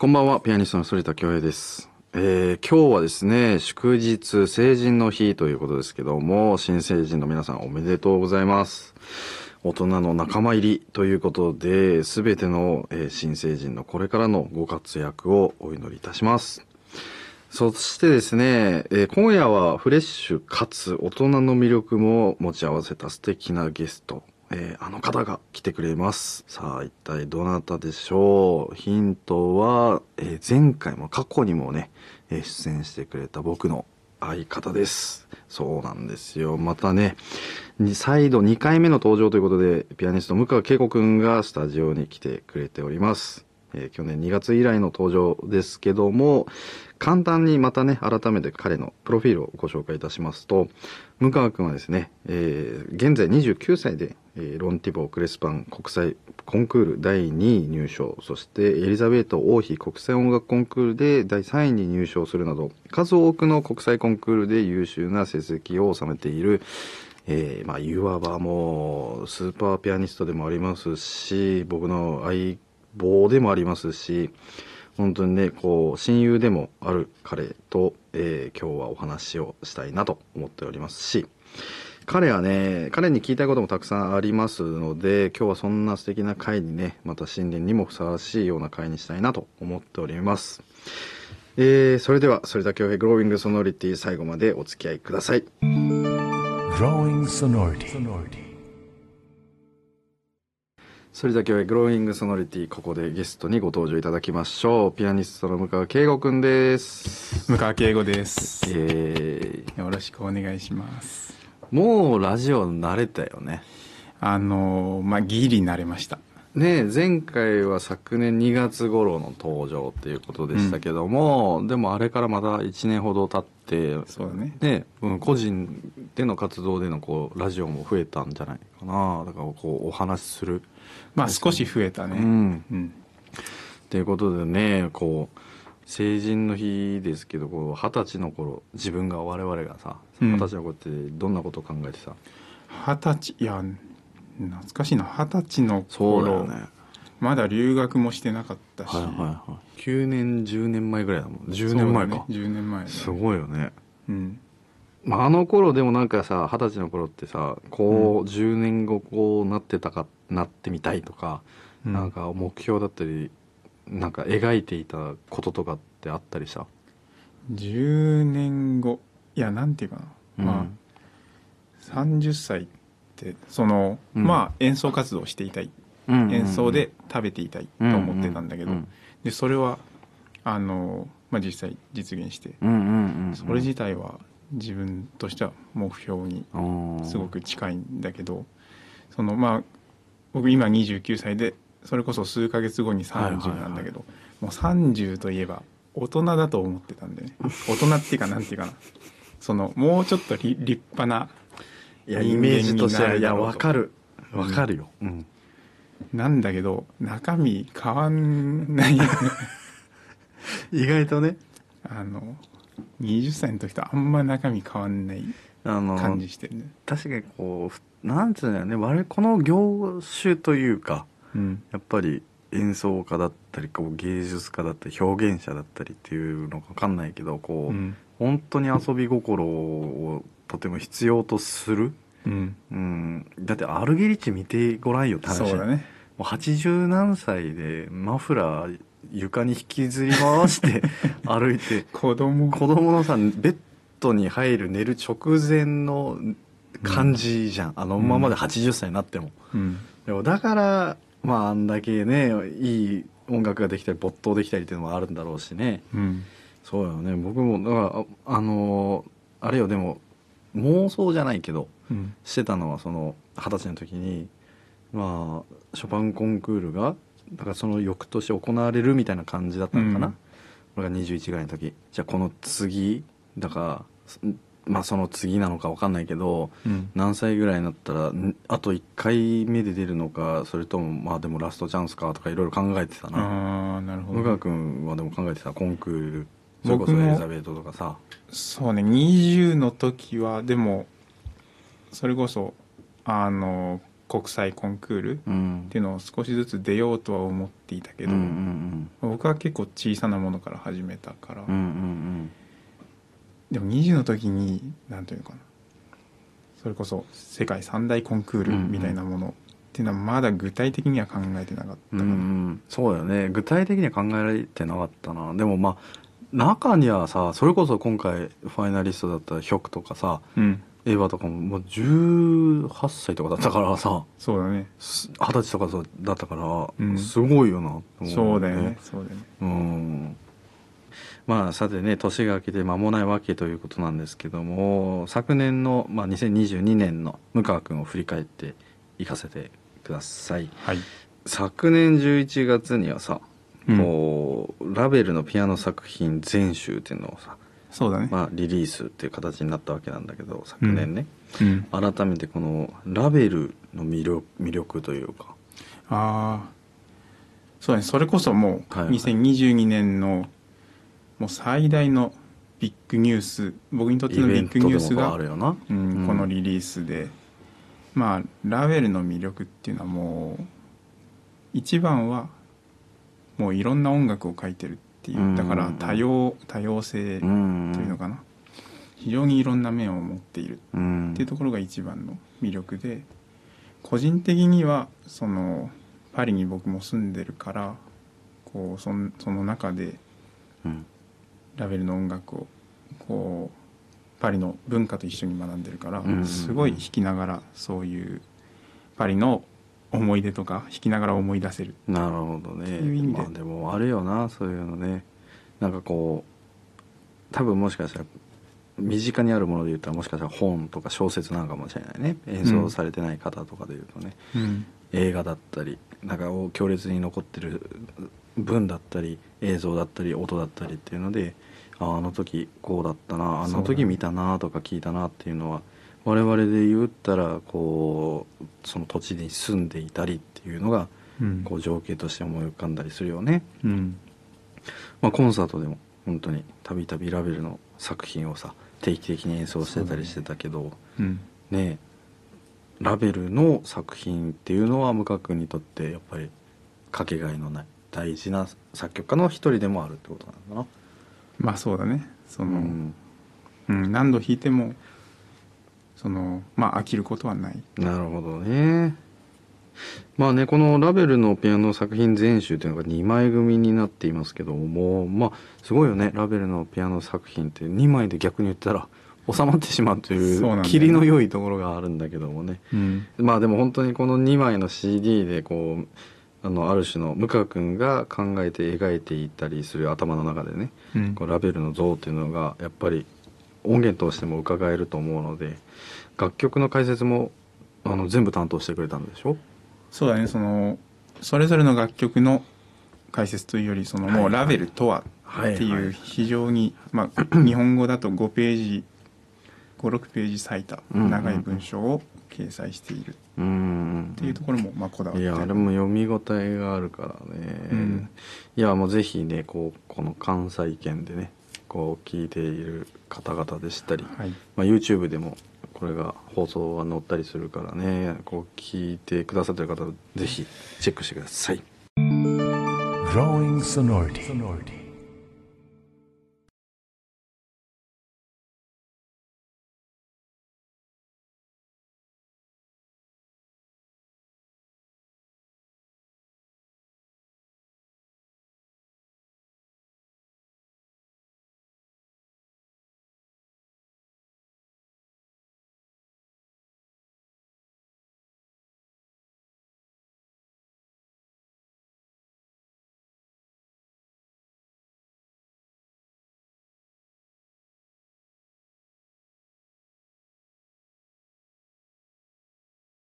こんばんは、ピアニストの反田恭平です。えー、今日はですね、祝日成人の日ということですけども、新成人の皆さんおめでとうございます。大人の仲間入りということで、すべての、えー新成人のこれからのご活躍をお祈りいたします。そしてですね、えー今夜はフレッシュかつ大人の魅力も持ち合わせた素敵なゲスト、えーあの方が来てくれます。さあ、一体どなたでしょう？ヒントは、えー前回も過去にもね、えー出演してくれた僕の相方です。そうなんですよ。またね、再度2回目の登場ということで、ピアニスト向川恵子くんがスタジオに来てくれております。えー去年2月以来の登場ですけども、簡単にまたね、改めて彼のプロフィールをご紹介いたしますと、向川くんはですね、えー現在29歳で、えーロンティボー・クレスパン国際コンクール第2位入賞、そしてエリザベート王妃国際音楽コンクールで第3位に入賞するなど、数多くの国際コンクールで優秀な成績を収めている、えーまあ、いわばもう、スーパーピアニストでもありますし、僕の相棒でもありますし、本当にね、こう、親友でもある彼と、えー今日はお話をしたいなと思っておりますし、彼はね、彼に聞きたいこともたくさんありますので、今日はそんな素敵な回にね、また新年にもふさわしいような回にしたいなと思っております。えー、それでは、反田恭平グローイングソノリティ最後までお付き合いください。Growing Sonority. 反田恭平グローイングソノリティ、ここでゲストにご登場いただきましょう。ピアニストの向川慶吾くんです。向川敬吾です。えー、よろしくお願いします。もうラジオ慣れたよね。あのーまあ、ギリ慣れました。ねえ前回は昨年2月頃の登場っていうことでしたけども、でもあれからまた1年ほど経ってそうだね。ねうん個人での活動でのこうラジオも増えたんじゃないかなだからこうお話しするまあ、少し増えたね。うんうん。っていうことでねこう成人の日ですけどこう二十歳の頃自分が我々がさうん二十歳の頃ってどんなことを考えてさ、二十歳、いや、懐かしいな。二十歳の頃、ね。まだ留学もしてなかったし。はいはいはい。9年10年前ぐらいだもん10そうだね。年前か、10年前すごいよね。うん。まあ、あの頃でもなんかさ二十歳の頃ってさこう、10年後こうなってたかなってみたいとか、うん。なんか目標だったりなんか描いていたこととかってあったりした10年後、いや、なんていうかな。まうん。あ、30歳って、その、うん。まあ、演奏活動をしていたい。演奏で食べていたいと思ってたんだけど、うんでそれはあの、まあ、実際実現して、うんうんうんうん。それ自体は自分としては目標にすごく近いんだけど。そのまあ僕今29歳でそれこそ数ヶ月後に30なんだけど、もう30といえば大人だと思ってたんでね。大人っていうかなんていうかな。そのもうちょっと立立派ないやイメージとしてはいやになるだろうと。わかる。わかるよ、うん。なんだけど中身変わんない 意外とね。あの20歳の時とあんま中身変わんない感じしてるね。確かにこうふなんつうんだよね。我々この業種というかうん。やっぱり演奏家だったりこう芸術家だったり表現者だったりっていうのか分かんないけどこう、うん。本当に遊び心をとても必要とする、うん。うん、だってアルゲリッチ見てごらんよって話そうだね。もう80何歳でマフラー床に引きずり回して 歩いて子供。子供のさベッドに入る寝る直前の感じじゃん、あのままで80歳になっても、うん。でもだからまああんだけねいい音楽ができたり没頭できたりっていうのもあるんだろうしね。うん。そうよね。僕もだからああのあれよでも妄想じゃないけどうん。してたのはその二十歳の時にまあショパンコンクールがだからその翌年行われるみたいな感じだったのかな、うん。俺が21ぐらいの時。じゃあこの次だからすまあその次なのか分かんないけどうん。何歳ぐらいになったらんあと1回目で出るのかそれともまあでもラストチャンスかとかいろいろ考えてたな。ああなるほど。向川君はでも考えてた？コンクールそれこそエリザベートとかさ。そうね20の時はでもそれこそあの国際コンクールっうん。ていうのを少しずつ出ようとは思っていたけど、うんうん僕は結構小さなものから始めたから、うんうんうん。でも20の時に何ていうのかな。それこそ世界三大コンクールみたいなものっていうのはまだ具体的には考えてなかったかうんうな、ん。そうだよね。具体的には考えられてなかったな。でもまあ中にはさそれこそ今回ファイナリストだったヒョクとかさうん。エヴァとかももう18歳とかだったからさそうだね。す二十歳とかだったから、うん。すごいよなと思そうだよね。そうだよね。うん。まあさてね年が明けて間もないわけということなんですけども昨年の、まあ、2022年の向川君を振り返っていかせてください。はい。昨年11月にはさ、うん。こうラベルのピアノ作品全集っていうのをさ、そうだね、まあ、リリースっていう形になったわけなんだけど昨年ね、うん、改めてこのラベルの魅力魅力というか。ああそうだね。それこそもうはいはい。2022年のもう最大のビッグニュース僕にとってイのビッグニュースがあるよな、うんうん。このリリースで。まあラベルの魅力っていうのはもう一番はもういろんな音楽を書いてるっていうだから多様多様性とうん。いうのかな。非常にいろんな面を持っているうん。っていうところが一番の魅力で個人的にはそのパリに僕も住んでるからこうそんその中でうん。ラベルの音楽をこうパリの文化と一緒に学んでるから、すごい弾きながらそういうパリの思い出とか弾きながら思い出せる。なるほどね。いう意味で。まあでもあるよなそういうのね。なんかこう多分もしかしたら身近にあるもので言ったらもしかしたら本とか小説なのかもしれないね。演奏されてない方とかで言うとね、うん。映画だったりなんかを強烈に残ってる文だったり映像だったり音だったりっていうのでああの時こうだったなあの時見たなとか聞いたなっていうのは我々で言ったらこうその土地に住んでいたりっていうのがうん。こう情景として思い浮かんだりするよね、うん。まあ、コンサートでも本当にたびたびラベルの作品をさ定期的に演奏してたりしてたけど、うん。ねえラベルの作品っていうのは向川君にとってやっぱりかけがえのない大事な作曲家の一人でもあるってことなのかまあそうだね。そな、の、うん。何度弾いてもそのまあ飽きることはない。なるほどね。まあねこのラベルのピアノ作品全集っていうのが2枚組になっていますけどもまあすごいよね。ラベルのピアノ作品って2枚で逆に言ったら収まってしまうといそう霧の良いところがあるんだけどもね。うん。まあでも本当にこの2枚の CD でこうあのある種の向川君が考えて描いていたりする頭の中でねうん。こうラベルの像っていうのがやっぱり音源としても伺えると思うので楽曲の解説もあの全部担当してくれたんでしょ？そうだね。そのそれぞれの楽曲の解説というよりそのもうラベルとはってはいう非常に、まあ、日本語だと5ページ56ページ割いた長い文章を掲載しているっていうところもまあこだわっていやあれも読み応えがあるからね、うん。いやもうぜひねこうこの関西圏でねこう聞いている方々でしたり、はい。まあ、YouTube でもこれが放送が載ったりするからねこう聞いてくださってる方ぜひチェックしてください。Growing sonority.